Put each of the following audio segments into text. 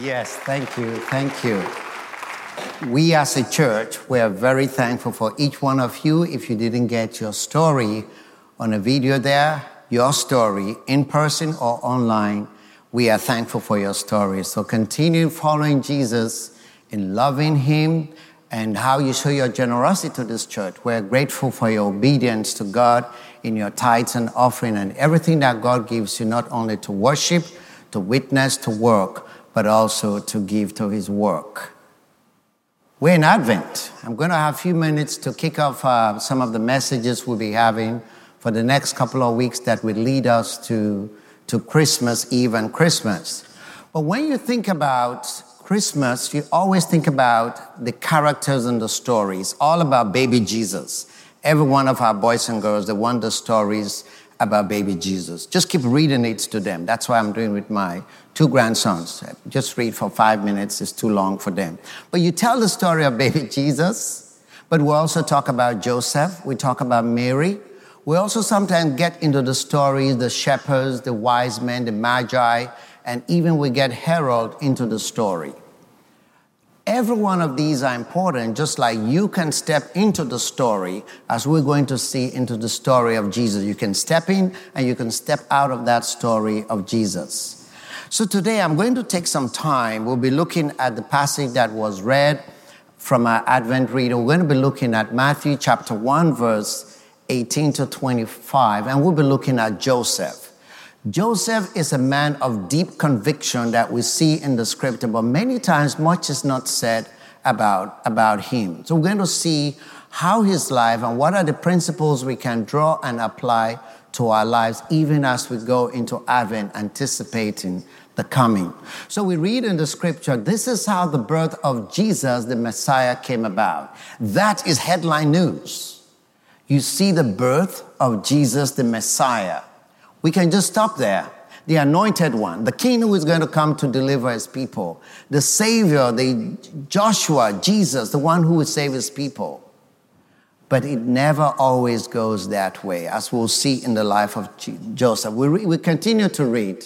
Yes, thank you, thank you. We as a church, we are very thankful for each one of you. If you didn't get your story on a video there, your story in person or online, we are thankful for your story. So continue following Jesus in loving Him and how you show your generosity to this church. We're grateful for your obedience to God in your tithes and offering and everything that God gives you, not only to worship, to witness, to work, but also to give to His work. We're in Advent. I'm going to have a few minutes to kick off uh, some of the messages we'll be having for the next couple of weeks that will lead us to, to Christmas Eve and Christmas. But when you think about Christmas, you always think about the characters and the stories, all about baby Jesus. Every one of our boys and girls, they want the stories about baby Jesus. Just keep reading it to them. That's what I'm doing with my two grandsons. Just read for five minutes, it's too long for them. But you tell the story of baby Jesus, but we also talk about Joseph, we talk about Mary. We also sometimes get into the stories, the shepherds, the wise men, the magi, and even we get Herod into the story. Every one of these are important, just like you can step into the story, as we're going to see into the story of Jesus. You can step in and you can step out of that story of Jesus. So today I'm going to take some time. We'll be looking at the passage that was read from our Advent reader. We're going to be looking at Matthew chapter 1, verse 18 to 25, and we'll be looking at Joseph. Joseph is a man of deep conviction that we see in the scripture, but many times much is not said about, about him. So we're going to see how his life and what are the principles we can draw and apply to our lives, even as we go into Advent, anticipating the coming. So we read in the scripture, this is how the birth of Jesus, the Messiah, came about. That is headline news. You see the birth of Jesus, the Messiah. We can just stop there. The anointed one, the king who is going to come to deliver his people, the savior, the Joshua, Jesus, the one who will save his people. But it never always goes that way, as we'll see in the life of Joseph. We, re- we continue to read.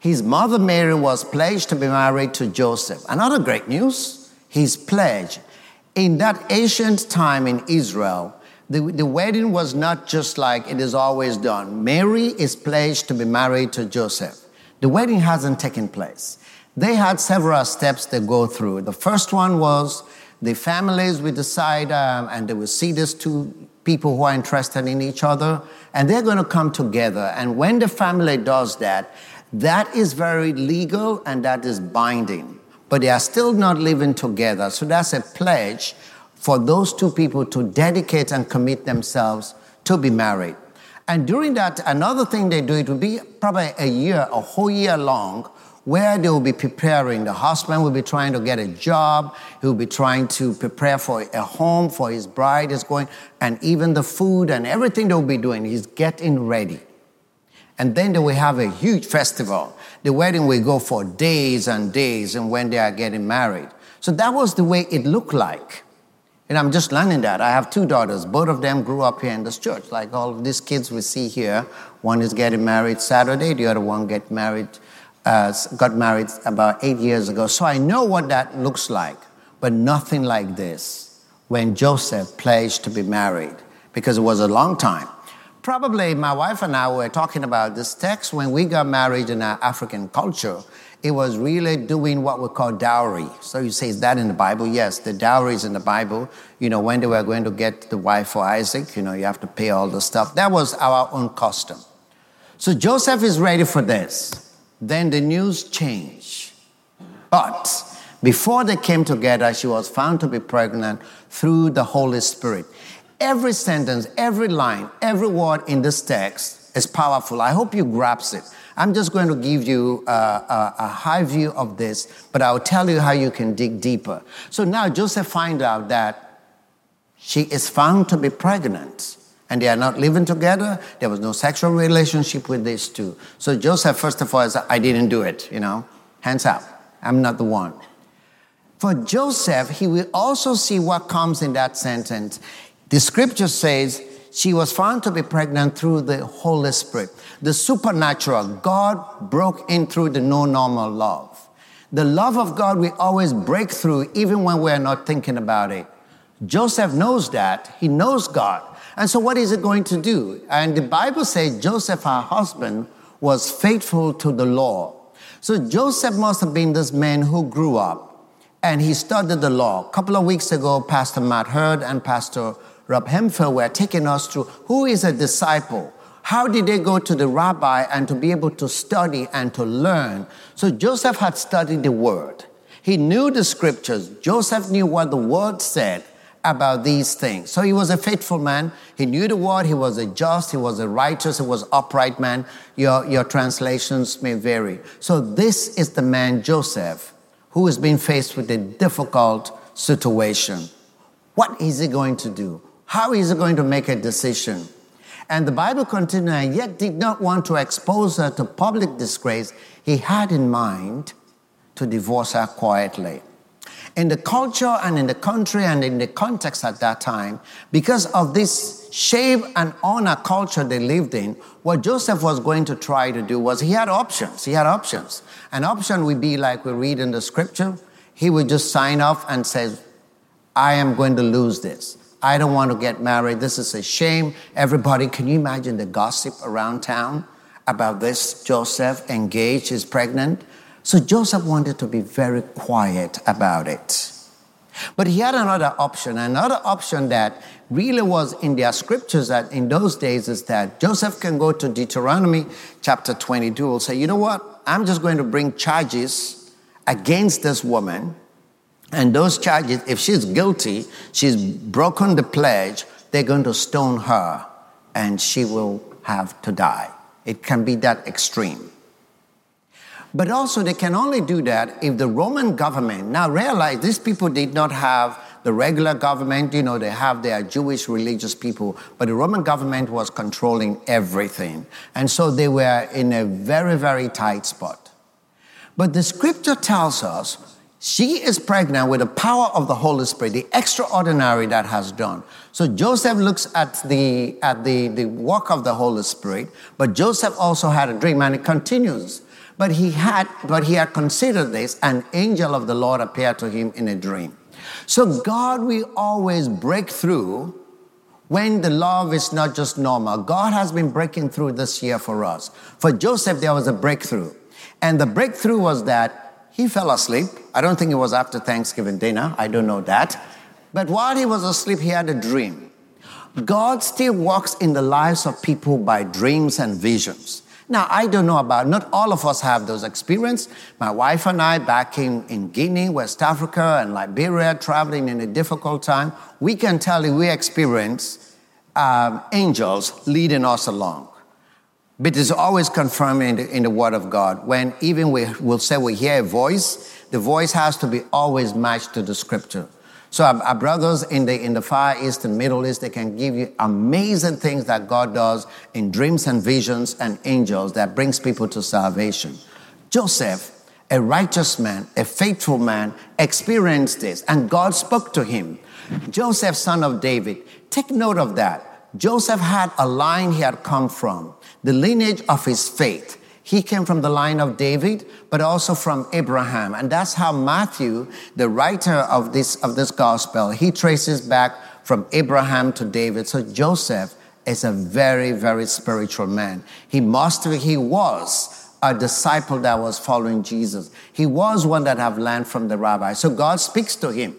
His mother Mary was pledged to be married to Joseph. Another great news, his pledge. In that ancient time in Israel, the, the wedding was not just like it is always done. Mary is pledged to be married to Joseph. The wedding hasn't taken place. They had several steps to go through. The first one was the families will decide um, and they will see these two people who are interested in each other and they're going to come together. And when the family does that, that is very legal and that is binding. But they are still not living together. So that's a pledge for those two people to dedicate and commit themselves to be married. And during that, another thing they do, it will be probably a year, a whole year long, where they will be preparing. The husband will be trying to get a job. He will be trying to prepare for a home for his bride is going, and even the food and everything they will be doing. He's getting ready. And then they will have a huge festival. The wedding will go for days and days and when they are getting married. So that was the way it looked like. And I'm just learning that. I have two daughters. Both of them grew up here in this church. Like all of these kids we see here, one is getting married Saturday, the other one get married, uh, got married about eight years ago. So I know what that looks like, but nothing like this when Joseph pledged to be married, because it was a long time. Probably my wife and I were talking about this text when we got married in our African culture it was really doing what we call dowry. So you say, is that in the Bible? Yes, the dowry is in the Bible. You know, when they were going to get the wife for Isaac, you know, you have to pay all the stuff. That was our own custom. So Joseph is ready for this. Then the news changed. But before they came together, she was found to be pregnant through the Holy Spirit. Every sentence, every line, every word in this text is powerful. I hope you grasp it. I'm just going to give you a, a, a, high view of this, but I'll tell you how you can dig deeper. So now Joseph finds out that she is found to be pregnant and they are not living together. There was no sexual relationship with these two. So Joseph, first of all, said, I didn't do it, you know, hands up. I'm not the one. For Joseph, he will also see what comes in that sentence. The scripture says, she was found to be pregnant through the Holy Spirit. The supernatural, God broke in through the no normal love. The love of God we always break through even when we're not thinking about it. Joseph knows that. He knows God. And so, what is it going to do? And the Bible says Joseph, her husband, was faithful to the law. So, Joseph must have been this man who grew up and he studied the law. A couple of weeks ago, Pastor Matt Heard and Pastor Rob Hemphill were taking us through who is a disciple. How did they go to the rabbi and to be able to study and to learn? So Joseph had studied the word. He knew the scriptures. Joseph knew what the word said about these things. So he was a faithful man. He knew the word. He was a just. He was a righteous. He was upright man. Your, your translations may vary. So this is the man, Joseph, who has been faced with a difficult situation. What is he going to do? How is he going to make a decision? And the Bible continued, yet did not want to expose her to public disgrace. He had in mind to divorce her quietly. In the culture and in the country and in the context at that time, because of this shame and honor culture they lived in, what Joseph was going to try to do was he had options. He had options. An option would be like we read in the scripture. He would just sign off and say, I am going to lose this. I don't want to get married. This is a shame. Everybody, can you imagine the gossip around town about this? Joseph engaged, is pregnant. So Joseph wanted to be very quiet about it. But he had another option. Another option that really was in their scriptures that in those days is that Joseph can go to Deuteronomy chapter 22 and say, you know what? I'm just going to bring charges against this woman and those charges, if she's guilty, she's broken the pledge, they're going to stone her and she will have to die. It can be that extreme. But also, they can only do that if the Roman government, now realize these people did not have the regular government, you know, they have their Jewish religious people, but the Roman government was controlling everything. And so they were in a very, very tight spot. But the scripture tells us she is pregnant with the power of the Holy Spirit, the extraordinary that has done. So Joseph looks at the at the, the work of the Holy Spirit, but Joseph also had a dream, and it continues. But he had but he had considered this, an angel of the Lord appeared to him in a dream. So God will always break through when the love is not just normal. God has been breaking through this year for us. For Joseph, there was a breakthrough. And the breakthrough was that he fell asleep. I don't think it was after Thanksgiving dinner. I don't know that. But while he was asleep, he had a dream. God still walks in the lives of people by dreams and visions. Now, I don't know about, not all of us have those experiences. My wife and I, back in, in Guinea, West Africa, and Liberia, traveling in a difficult time, we can tell you we experience um, angels leading us along. But it's always confirmed in the, in the Word of God. When even we will say we hear a voice, the voice has to be always matched to the Scripture. So our, our, brothers in the in the Far East and Middle East, they can give you amazing things that God does in dreams and visions and angels that brings people to salvation. Joseph, a righteous man, a faithful man, experienced this, and God spoke to him. Joseph, son of David, take note of that. Joseph had a line he had come from the lineage of his faith. He came from the line of David, but also from Abraham. And that's how Matthew, the writer of this, of this gospel, he traces back from Abraham to David. So Joseph is a very, very spiritual man. He must, he was a disciple that was following Jesus. He was one that have learned from the rabbi. So God speaks to him.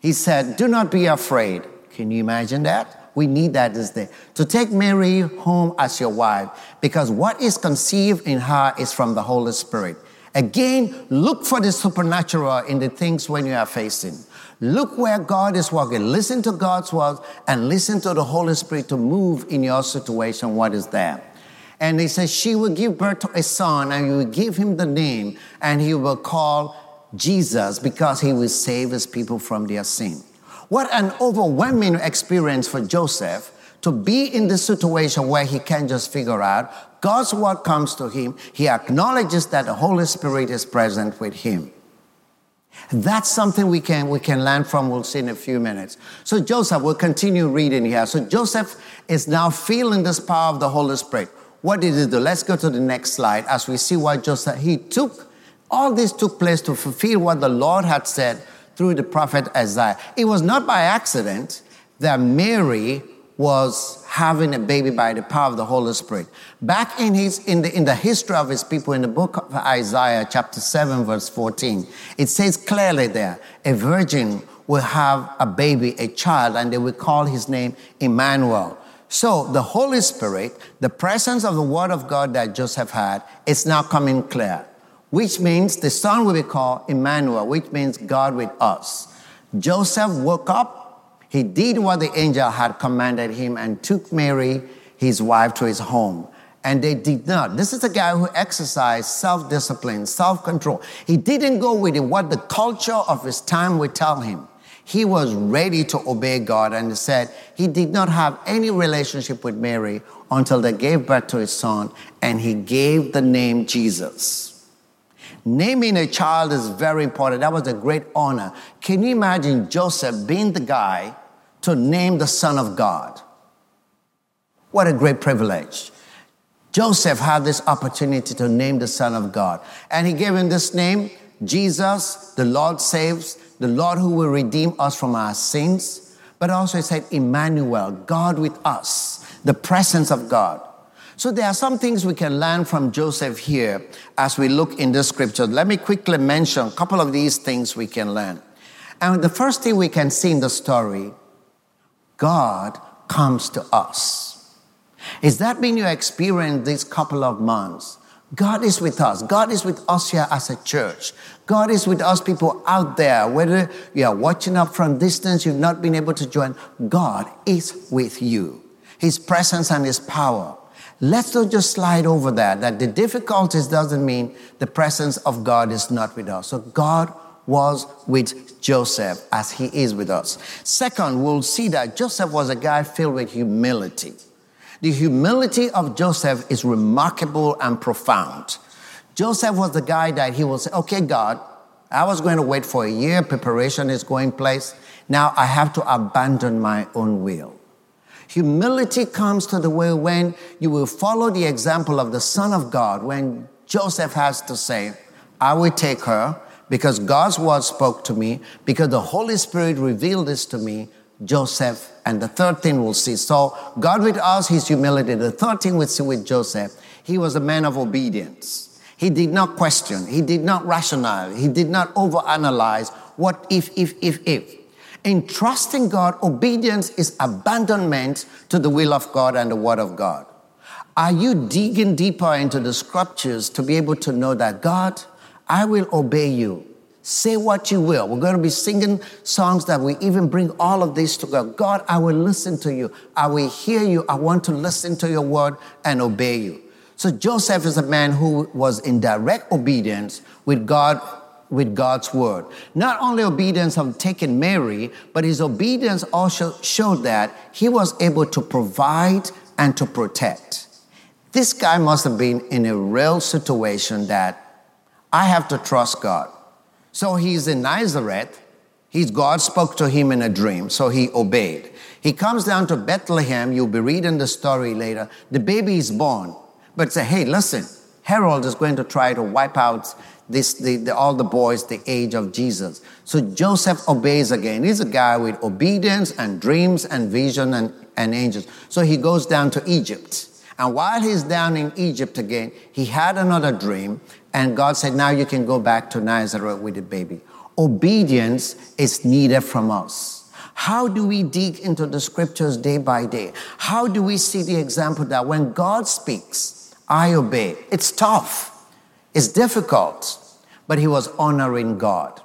He said, do not be afraid. Can you imagine that? We need that this day. To take Mary home as your wife, because what is conceived in her is from the Holy Spirit. Again, look for the supernatural in the things when you are facing. Look where God is working. Listen to God's word and listen to the Holy Spirit to move in your situation, what is there. And he says, She will give birth to a son, and you will give him the name, and he will call Jesus because he will save his people from their sin. What an overwhelming experience for Joseph to be in this situation where he can't just figure out. God's word comes to him. He acknowledges that the Holy Spirit is present with him. That's something we can, we can learn from. We'll see in a few minutes. So Joseph, we'll continue reading here. So Joseph is now feeling this power of the Holy Spirit. What did he do? Let's go to the next slide as we see what Joseph, he took All this took place to fulfill what the Lord had said through the prophet Isaiah. It was not by accident that Mary was having a baby by the power of the Holy Spirit. Back in his in the in the history of his people in the book of Isaiah, chapter 7, verse 14, it says clearly there, a virgin will have a baby, a child, and they will call his name Emmanuel. So the Holy Spirit, the presence of the Word of God that Joseph had, is now coming clear, which means the son will be called Emmanuel, which means God with us. Joseph woke up, he did what the angel had commanded him, and took Mary, his wife, to his home. And they did not. This is a guy who exercised self discipline, self control. He didn't go with what the culture of his time would tell him he was ready to obey God and said he did not have any relationship with Mary until they gave birth to his son and he gave the name Jesus. Naming a child is very important. That was a great honor. Can you imagine Joseph being the guy to name the Son of God? What a great privilege. Joseph had this opportunity to name the Son of God. And he gave him this name Jesus, the Lord saves, the Lord who will redeem us from our sins, but also he said, Emmanuel, God with us, the presence of God. So there are some things we can learn from Joseph here as we look in the scripture. Let me quickly mention a couple of these things we can learn. And the first thing we can see in the story, God comes to us. Is that been your experience this couple of months? God is with us. God is with us here as a church. God is with us people out there. Whether you are watching up from distance, you've not been able to join, God is with you. His presence and His power. Let's not just slide over that, that the difficulties doesn't mean the presence of God is not with us. So God was with Joseph as he is with us. Second, we'll see that Joseph was a guy filled with humility. The humility of Joseph is remarkable and profound. Joseph was the guy that he will say, okay, God, I was going to wait for a year, preparation is going place. Now I have to abandon my own will. Humility comes to the way when you will follow the example of the Son of God, when Joseph has to say, I will take her because God's word spoke to me, because the Holy Spirit revealed this to me, Joseph. And the third thing we'll see. So God with us, his humility. The third thing we see with Joseph, he was a man of obedience. He did not question. He did not rationalize. He did not overanalyze what if, if, if, if. In trusting God, obedience is abandonment to the will of God and the word of God. Are you digging deeper into the scriptures to be able to know that God, I will obey you? Say what you will. We're going to be singing songs that we even bring all of this together. God, I will listen to you. I will hear you. I want to listen to your word and obey you. So Joseph is a man who was in direct obedience with God with God's word. Not only obedience of taking Mary, but his obedience also showed that he was able to provide and to protect. This guy must have been in a real situation that I have to trust God. So he's in Nazareth. He's, God spoke to him in a dream, so he obeyed. He comes down to Bethlehem. You'll be reading the story later. The baby is born, but say, hey, listen, Herod is going to try to wipe out this, the, the, all the boys the age of Jesus. So Joseph obeys again. He's a guy with obedience and dreams and vision and, and angels. So he goes down to Egypt. And while he's down in Egypt again, he had another dream and God said, Now you can go back to Nazareth with the baby. Obedience is needed from us. How do we dig into the scriptures day by day? How do we see the example that when God speaks, I obey? It's tough, it's difficult, but he was honoring God.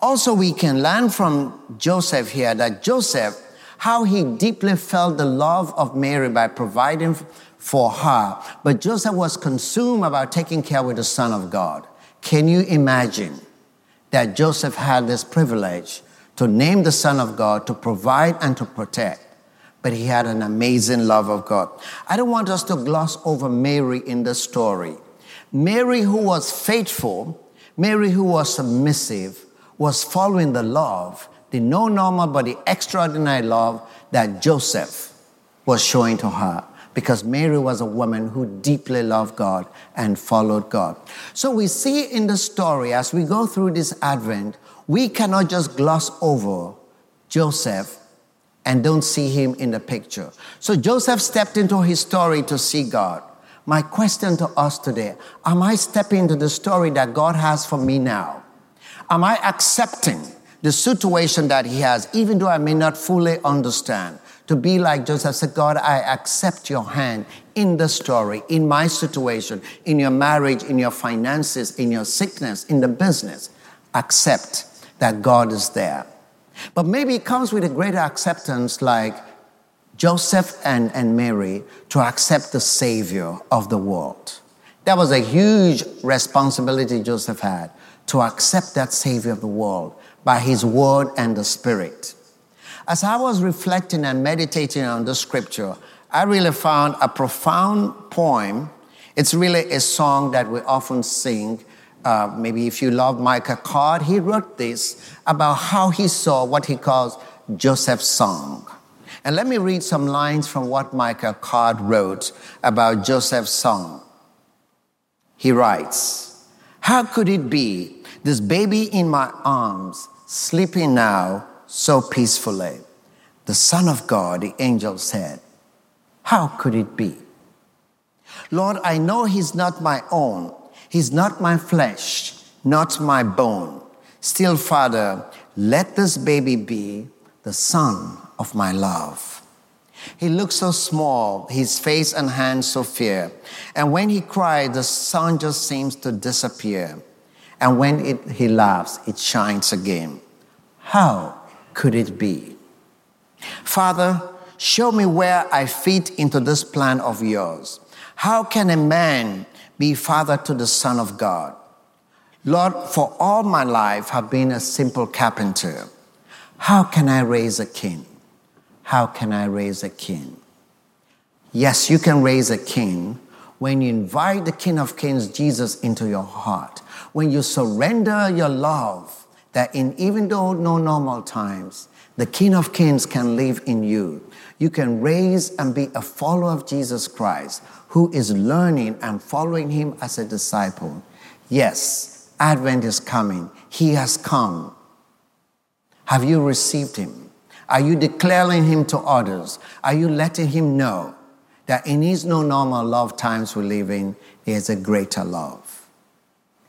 Also, we can learn from Joseph here that Joseph, how he deeply felt the love of Mary by providing for her. But Joseph was consumed about taking care with the Son of God. Can you imagine that Joseph had this privilege to name the Son of God, to provide and to protect? But he had an amazing love of God. I don't want us to gloss over Mary in the story. Mary, who was faithful, Mary, who was submissive, was following the love, the no normal but the extraordinary love that Joseph was showing to her. because Mary was a woman who deeply loved God and followed God. So we see in the story as we go through this Advent, we cannot just gloss over Joseph and don't see him in the picture. So Joseph stepped into his story to see God. My question to us today Am I stepping into the story that God has for me now? Am I accepting the situation that He has, even though I may not fully understand? To be like Joseph said, God, I accept your hand in the story, in my situation, in your marriage, in your finances, in your sickness, in the business. Accept that God is there. But maybe it comes with a greater acceptance, like Joseph and, and Mary to accept the Savior of the world. That was a huge responsibility Joseph had to accept that Savior of the world by his word and the Spirit. As I was reflecting and meditating on the scripture, I really found a profound poem. It's really a song that we often sing. Uh, maybe if you love Michael Card, he wrote this about how he saw what he calls Joseph's song. And let me read some lines from what Michael Card wrote about Joseph's song. He writes, How could it be, this baby in my arms, sleeping now so peacefully? The Son of God, the angel said, How could it be? Lord, I know he's not my own. He's not my flesh, not my bone. Still, Father, let this baby be the son of my love. He looked so small, his face and hands so fair. And when he cried, the sun just seems to disappear. And when it, he laughs, it shines again. How could it be? Father, show me where I fit into this plan of yours. How can a man be father to the Son of God? Lord, for all my life, I've been a simple carpenter. How can I raise a king? How can I raise a king? Yes, you can raise a king when you invite the King of Kings, Jesus, into your heart. When you surrender your love, that in even though no normal times, the King of Kings can live in you. You can raise and be a follower of Jesus Christ who is learning and following him as a disciple. Yes, Advent is coming. He has come. Have you received him? Are you declaring him to others? Are you letting him know that in his no normal love times we live in, is a greater love?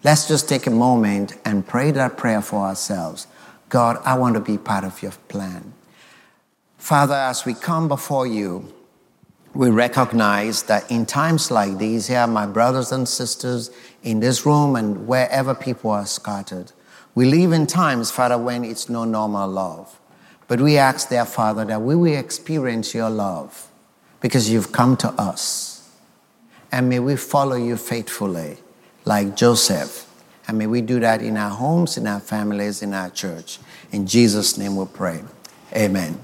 Let's just take a moment and pray that prayer for ourselves. God, I want to be part of your plan. Father, as we come before you, we recognize that in times like these, here, my brothers and sisters in this room and wherever people are scattered, we live in times, Father, when it's no normal love. But we ask, dear Father, that we will experience your love because you've come to us. And may we follow you faithfully, like Joseph. And may we do that in our homes, in our families, in our church. In Jesus' name we pray. Amen.